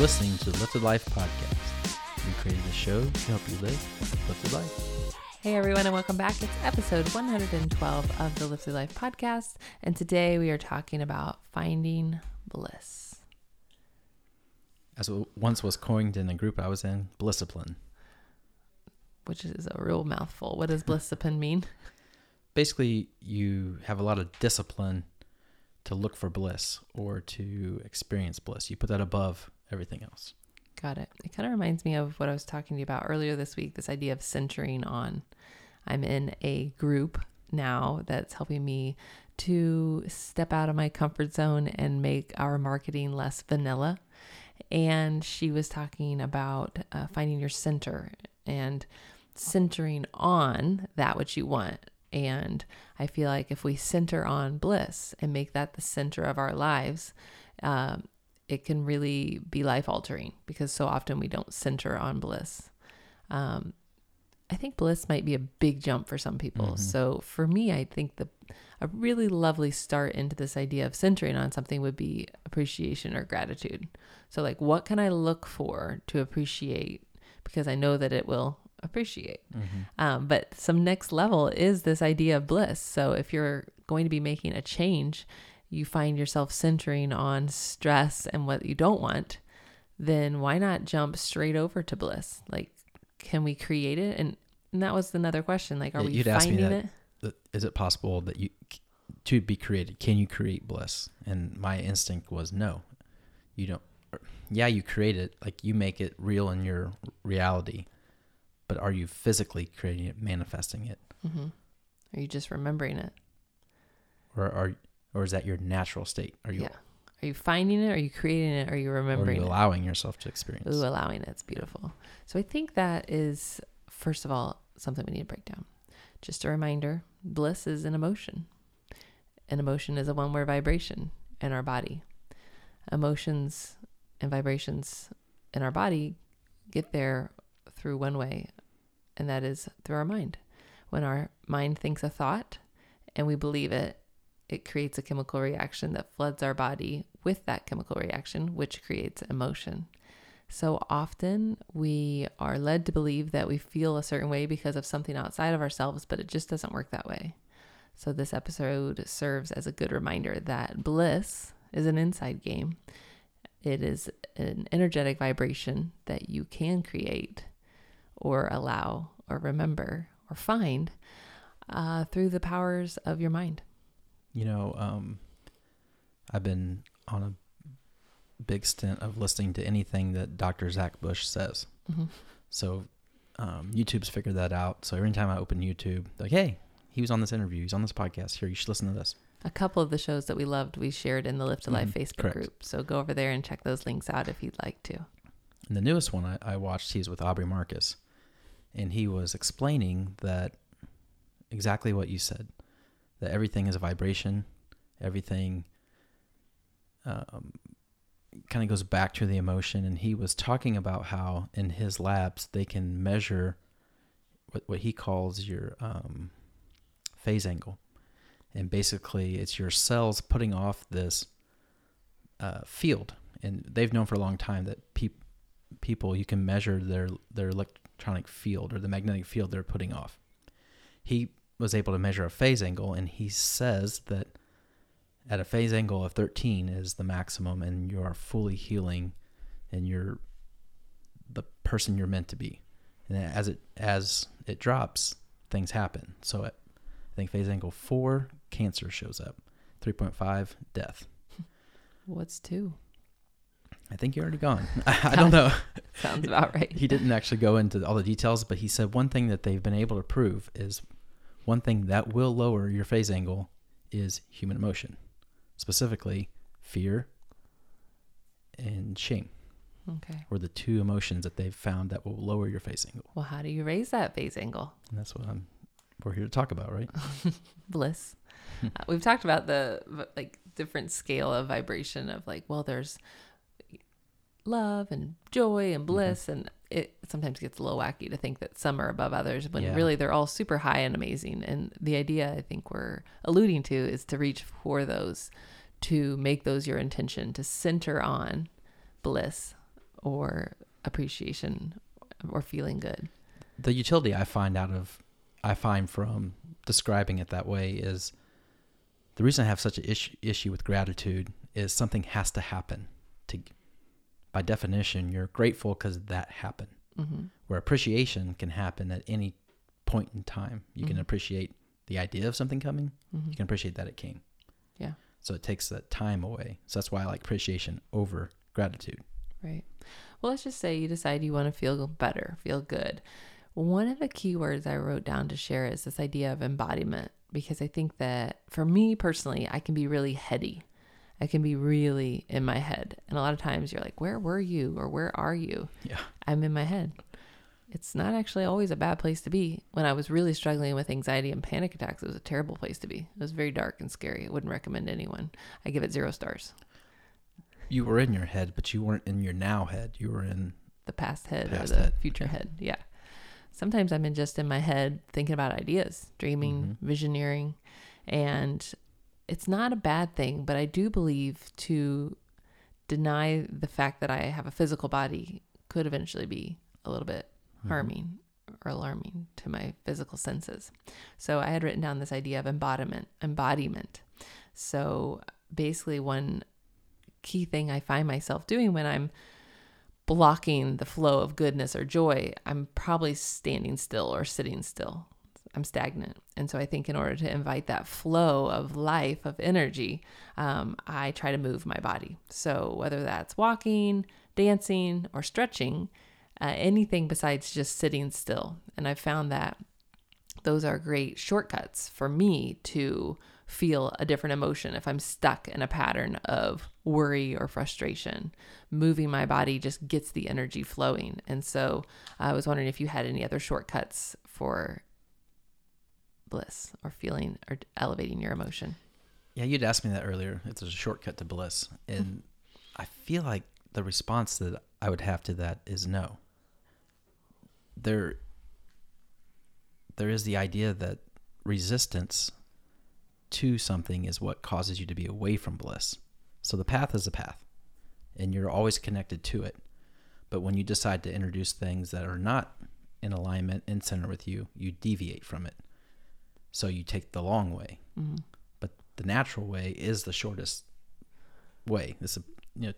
listening to the Lifted Life podcast. We created a show to help you live lifted life. Hey everyone, and welcome back. It's episode 112 of the Lifted Life podcast, and today we are talking about finding bliss. As it once was coined in a group I was in, Blissipline. Which is a real mouthful. What does blissipline mean? Basically, you have a lot of discipline to look for bliss or to experience bliss. You put that above everything else. Got it. It kind of reminds me of what I was talking to you about earlier this week this idea of centering on. I'm in a group now that's helping me to step out of my comfort zone and make our marketing less vanilla. And she was talking about uh, finding your center and centering on that which you want. And I feel like if we center on bliss and make that the center of our lives, um, it can really be life altering because so often we don't center on bliss. Um, I think bliss might be a big jump for some people. Mm-hmm. So for me, I think the a really lovely start into this idea of centering on something would be appreciation or gratitude. So like, what can I look for to appreciate? Because I know that it will appreciate. Mm-hmm. Um, but some next level is this idea of bliss. So if you're going to be making a change, you find yourself centering on stress and what you don't want, then why not jump straight over to bliss? Like, can we create it? And, and that was another question. Like, are You'd we finding that, it? Is it possible that you to be created? Can you create bliss? And my instinct was no. You don't. Yeah, you create it. Like you make it real in your reality, but are you physically creating it, manifesting it? Mm-hmm. Are you just remembering it? Or are or is that your natural state? Are you? Yeah. Are you finding it? Are you creating it? Are you remembering? Or are you allowing it? yourself to experience? Ooh, allowing it. It's beautiful. So I think that is first of all something we need to break down. Just a reminder: bliss is an emotion. An emotion is a one-word vibration in our body. Emotions and vibrations in our body get there through one way, and that is through our mind. When our mind thinks a thought and we believe it, it creates a chemical reaction that floods our body with that chemical reaction, which creates emotion. So often we are led to believe that we feel a certain way because of something outside of ourselves, but it just doesn't work that way. So this episode serves as a good reminder that bliss is an inside game. It is an energetic vibration that you can create or allow or remember or find uh, through the powers of your mind you know, um, I've been on a big stint of listening to anything that Dr. Zach Bush says. Mm-hmm. So um, YouTube's figured that out. So every time I open YouTube, like, hey, he was on this interview. He's on this podcast. Here, you should listen to this. A couple of the shows that we loved, we shared in the Lifted Life mm-hmm. Facebook Correct. group. So go over there and check those links out if you'd like to. And the newest one I, I watched, he's with Aubrey Marcus. And he was explaining that exactly what you said that everything is a vibration. Everything um, kind of goes back to the emotion. And he was talking about how in his labs they can measure what, what he calls your um, phase angle. And basically, it's your cells putting off this uh, field. And they've known for a long time that pe- people, you can measure their, their electronic field or the magnetic field they're putting off. He was able to measure a phase angle, and he says that at a phase angle of 13 is the maximum, and you are fully healing, and you're the person you're meant to be. And as it as it drops, things happen. So at, I think phase angle four, cancer shows up. 3.5, death. What's two? I think you're already gone. I don't know. Sounds about right. he didn't actually go into all the details, but he said one thing that they've been able to prove is one thing that will lower your phase angle is human emotion, specifically fear and shame. Okay. Or the two emotions that they've found that will lower your phase angle. Well, how do you raise that phase angle? And that's what I'm we're here to talk about, right? Bliss. uh, we've talked about the like different scale of vibration of like, well, there's love and joy and mm-hmm. bliss mm-hmm. and it sometimes gets a little wacky to think that some are above others when yeah. really they're all super high and amazing. And the idea I think we're alluding to is to reach for those, to make those your intention, to center on bliss or appreciation or feeling good. The utility I find out of, I find from describing it that way is the reason I have such an issue, issue with gratitude is something has to happen. To, by definition, you're grateful because that happened. Mm-hmm. Where appreciation can happen at any point in time. You can Mhm. appreciate the idea of something coming. Mm-hmm. You can appreciate that it came. Yeah. So it takes that time away. So that's why I like appreciation over gratitude. Right. Well, let's just say you decide you want to feel better, feel good. One of the key words I wrote down to share is this idea of embodiment, because I think that for me personally, I can be really heady. I can be really in my head. And a lot of times you're like, where were you or where are you? Yeah. I'm in my head. It's not actually always a bad place to be. When I was really struggling with anxiety and panic attacks, it was a terrible place to be. It was very dark and scary. I wouldn't recommend anyone. I give it zero stars. You were in your head, but you weren't in your now head. You were in the past head Past or the head, future head. Yeah. Sometimes I'm in just in my head thinking about ideas, dreaming, mm-hmm. visioneering, and it's not a bad thing, but I do believe to deny the fact that I have a physical body could eventually be a little bit mm-hmm. harming or alarming to my physical senses. So I had written down this idea of embodiment, embodiment. So basically one key thing I find myself doing when I'm blocking the flow of goodness or joy, I'm probably standing still or sitting still. I'm stagnant. And so I think in order to invite that flow of life, of energy, um, I try to move my body. So whether that's walking, dancing, or stretching, uh, anything besides just sitting still. And I've found that those are great shortcuts for me to feel a different emotion if I'm stuck in a pattern of worry or frustration. Moving my body just gets the energy flowing. And so I was wondering if you had any other shortcuts for bliss or feeling or elevating your emotion. Yeah, you'd asked me that earlier. It's a shortcut to bliss. And I feel like the response that I would have to that is no. There there is the idea that resistance to something is what causes you to be away from bliss. So the path is a path and you're always connected to it. But when you decide to introduce things that are not in alignment and center with you, you deviate from it. So you take the long way Mm-hmm. but the natural way is the shortest way. It's a you know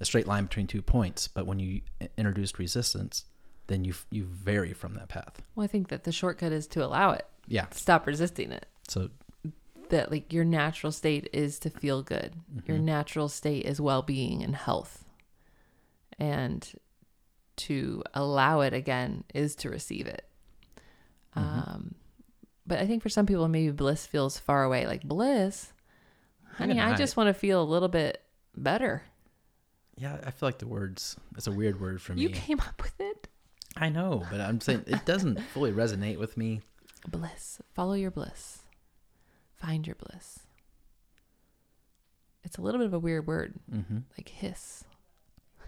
a straight line between two points. But when you introduce resistance, then you you vary from that path. Well, I think that the shortcut is to allow it, Yeah. stop resisting it. So That like your natural state is to feel good. Your mhm. natural state is well-being and health. And to allow it again is to receive it. Mhm. Um but I think for some people maybe bliss feels far away. Like bliss, honey, I deny just want to feel a little bit better. yeah, I feel like the words. It's a weird word for me. You came up with it. I know, but I'm saying it doesn't fully resonate with me. Bliss. Follow your bliss. Find your bliss. It's a little bit of a weird word, Mm-hmm. like hiss.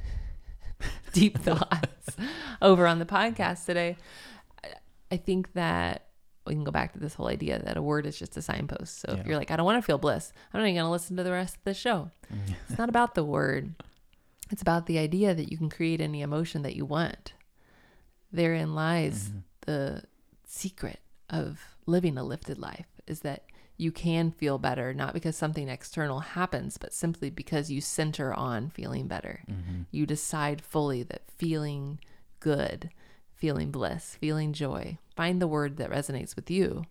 Deep thoughts over on the podcast today. I- I think that we can go back to this whole idea that a word is just a signpost. So Yeah. if you're like, I don't want to feel bliss, I'm not even going to listen to the rest of the show. It's not about the word. It's about the idea that you can create any emotion that you want. Therein lies Mhm. the secret of living a lifted life is that you can feel better, not because something external happens, but simply because you center on feeling better. Mhm. You decide fully that feeling good, feeling bliss, feeling joy, find the word that resonates with you.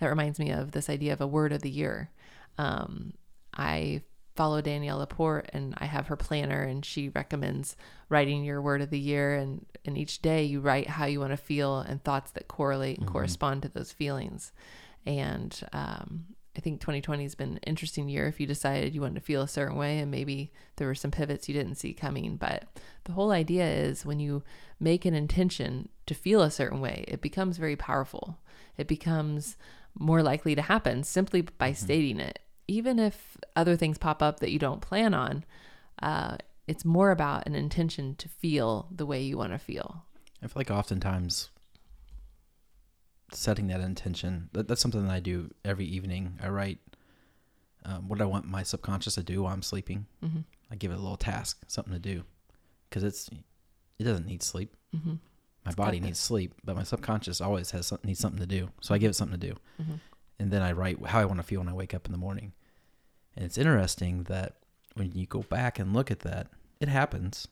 That reminds me of this idea of a word of the year. Um, I follow Danielle LaPorte and I have her planner and she recommends writing your word of the year and, and each day you write how you want to feel and thoughts that correlate and Mhm. correspond to those feelings. And um, I think 2020 has been an interesting year if you decided you wanted to feel a certain way and maybe there were some pivots you didn't see coming. But the whole idea is when you make an intention to feel a certain way, it becomes very powerful. It becomes more likely to happen simply by stating it. Even if other things pop up that you don't plan on, uh, it's more about an intention to feel the way you want to feel. I feel like oftentimes setting that intention, that, that's something that I do every evening. I write um, what I want my subconscious to do while I'm sleeping. hmm I give it a little task, something to do. because it's it doesn't need sleep. Mm-hmm. My It's body needs sleep, but my subconscious always has some, needs something to do. So I give it something to do, Mm-hmm. and then I write how I want to feel when I wake up in the morning. And it's interesting that when you go back and look at that, it happens.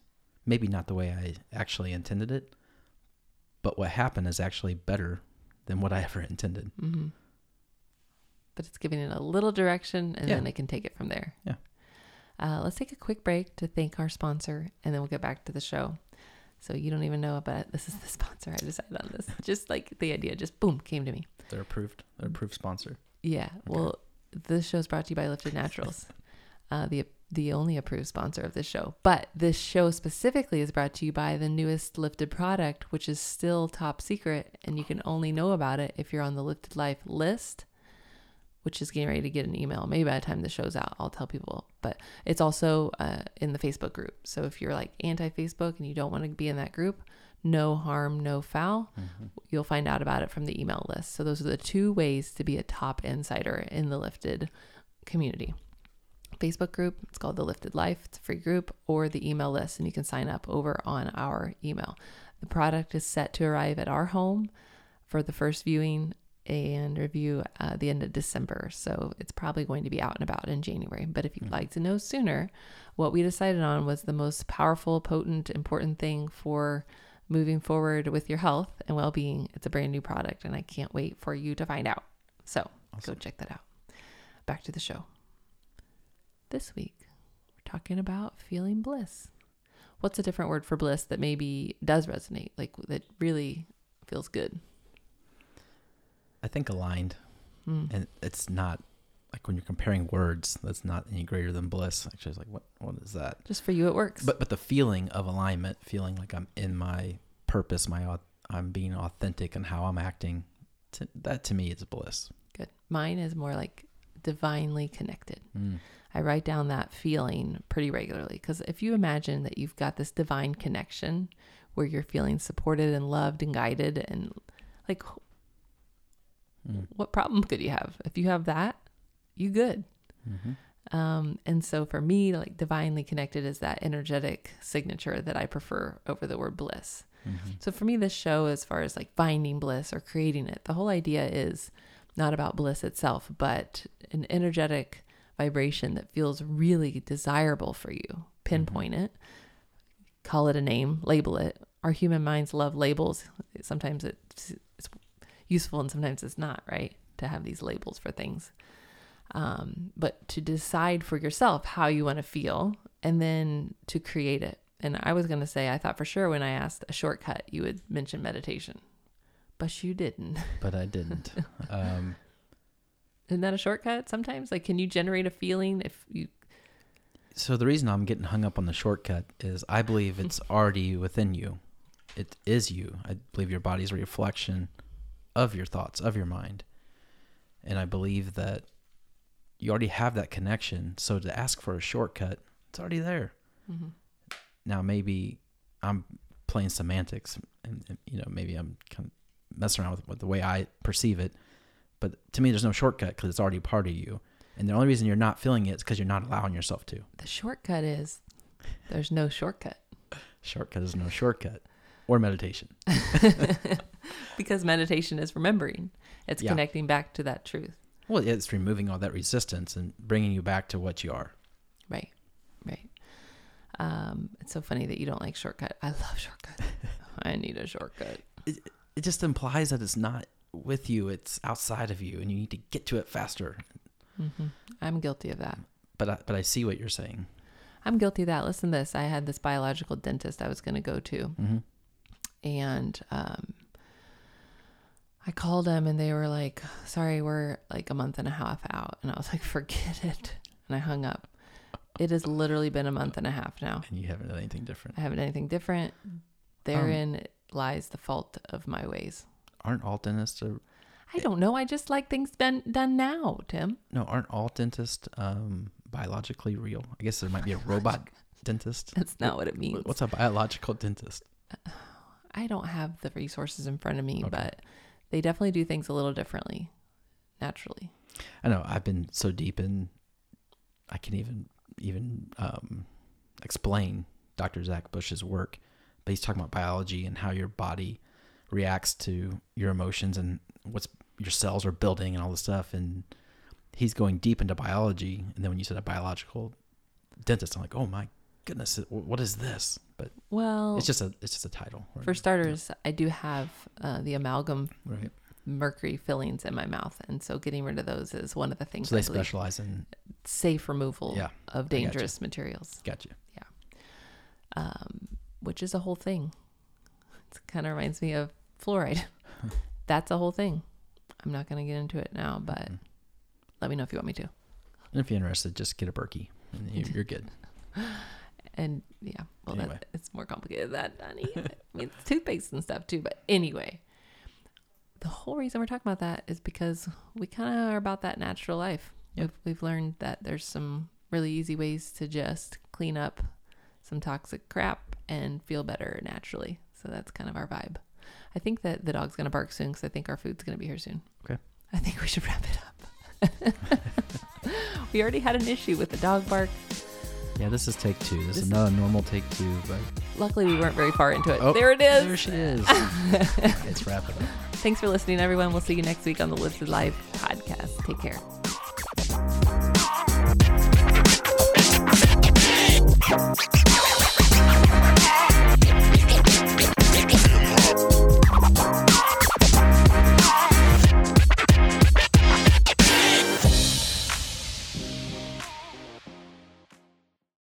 Maybe not the way I actually intended it, but what happened is actually better than what I ever intended. Mm-hmm. But it's giving it a little direction, and Yeah. then it can take it from there. Yeah. Uh, let's take a quick break to thank our sponsor, and then we'll get back to the show. So you don't even know about it. This is the sponsor. I decided on this. just like the idea, just boom, came to me. They're approved. They're approved sponsor. Yeah. Well, this show is brought to you by Lifted Naturals, uh, the the only approved sponsor of this show. But this show specifically is brought to you by the newest Lifted product, which is still top secret, and you can only know about it if you're on the Lifted Life list, which is getting ready to get an email. Maybe by the time the show's out, I'll tell people. But it's also uh, in the Facebook group. So if you're like anti Facebook and you don't want to be in that group, no harm, no foul you'll find out about it from the email list. So those are the two ways to be a top insider in the lifted community. Facebook group, it's called the Lifted Life. It's a free group or the email list and you can sign up over on our email. The product is set to arrive at our home for the first viewing and review uh, the end of December. So it's probably going to be out and about in January. But if you'd like to know sooner, what we decided on was the most powerful, potent, important thing for moving forward with your health and well-being. It's a brand new product and I can't wait for you to find out. So, go check that out. Back to the show. This week, we're talking about feeling bliss. What's a different word for bliss that maybe does resonate, like that really feels good? I think aligned, Mm. and it's not like when you're comparing words. That's not any greater than bliss. Actually, it's like what what is that? Just for you, it works. But but the feeling of alignment, feeling like I'm in my purpose, my I'm being authentic and how I'm acting. To, that to me is bliss. good. Mine is more like divinely connected. Mm. I write down that feeling pretty regularly because if you imagine that you've got this divine connection where you're feeling supported and loved and guided and like Mm. what problem could you have? If you have that you good. Hmm um, and so for me like divinely connected is that energetic signature that i prefer over the word bliss. Hmm so for me this show as far as like finding bliss or creating it the whole idea is not about bliss itself but an energetic vibration that feels really desirable for you. Pinpoint it. Call it a name. Label it. Our human minds love labels. Sometimes it's, it's useful and sometimes it's not right? To have these labels for things. Um, but to decide for yourself how you want to feel and then to create it. And i was going to say i thought for sure when i asked a shortcut you would mention meditation. But you didn't. But I didn't. um, isn't that a shortcut sometimes like can you generate a feeling if you so the reason I'm getting hung up on the shortcut is I believe it's already within you. It is you. I believe your body's a reflection of your thoughts, of your mind. And I believe that you already have that connection. So to ask for a shortcut, it's already there. Mhm. Now maybe I'm playing semantics and, and, you know maybe I'm kind of messing around with, with the way I perceive it. But to me, there's no shortcut because it's already part of you. And the only reason you're not feeling it is because you're not allowing yourself to. the shortcut is there's no shortcut Shortcut is no shortcut or meditation. because meditation is remembering it's Yeah. connecting back to that truth Well, it's removing all that resistance and bringing you back to what you are. right right um, it's so funny that you don't like shortcut i love shortcut i need a shortcut It just implies that it's not with you; it's outside of you, and you need to get to it faster. hmm i'm guilty of that But I, but I see what you're saying. i'm guilty of that listen to this i had this biological dentist i was going to go to Mm-hmm. and um, I called them and they were like, "Sorry, we're like a month and a half out," and I was like, "Forget it," and I hung up. It has literally been a month and a half now. And you haven't done anything different. I haven't done anything different. Therein lies the fault of my ways. Aren't all dentists? Are, I don't know. I just like things been done now, Tim. no, aren't all dentists um, biologically real? I guess there might be a robot dentist. That's not what it means. What's a biological dentist? I don't have the resources in front of me, Okay. but they definitely do things a little differently, naturally. I know I've been so deep in, I can even even um, explain Dr. Zach Bush's work, but he's talking about biology and how your body reacts to your emotions and what's your cells are building and all this stuff. And he's going deep into biology. And then when you said a biological dentist, I'm like, oh my goodness, what is this? But Well, it's just a it's just a title. right? for starters, I do have uh, the amalgam right. mercury fillings in my mouth, and so getting rid of those is one of the things So they specialize in. safe removal Yeah, of gotcha. dangerous materials, Gotcha. Yeah, um, which is a whole thing. It kind of reminds me of fluoride. That's a whole thing. I'm not going to get into it now, but Mhm. let me know if you want me to. And if you're interested, just get a Berkey, you're good. And yeah, well, Anyway. that, it's more complicated than that, honey. I mean, it's toothpaste and stuff too. But anyway, the whole reason we're talking about that is because we kind of are about that natural life. Yep. We've, we've learned that there's some really easy ways to just clean up some toxic crap and feel better naturally. So that's kind of our vibe. I think that the dog's going to bark soon because I think our food's going to be here soon. Okay. I think we should wrap it up. we already had an issue with the dog bark. Yeah, this is take two. This, This is not a normal take two, but Luckily, we weren't very far into it. Oh, there it is. there she is. Let's wrap it up. Thanks for listening, everyone. We'll see you next week on the Lifted Life podcast. Take care.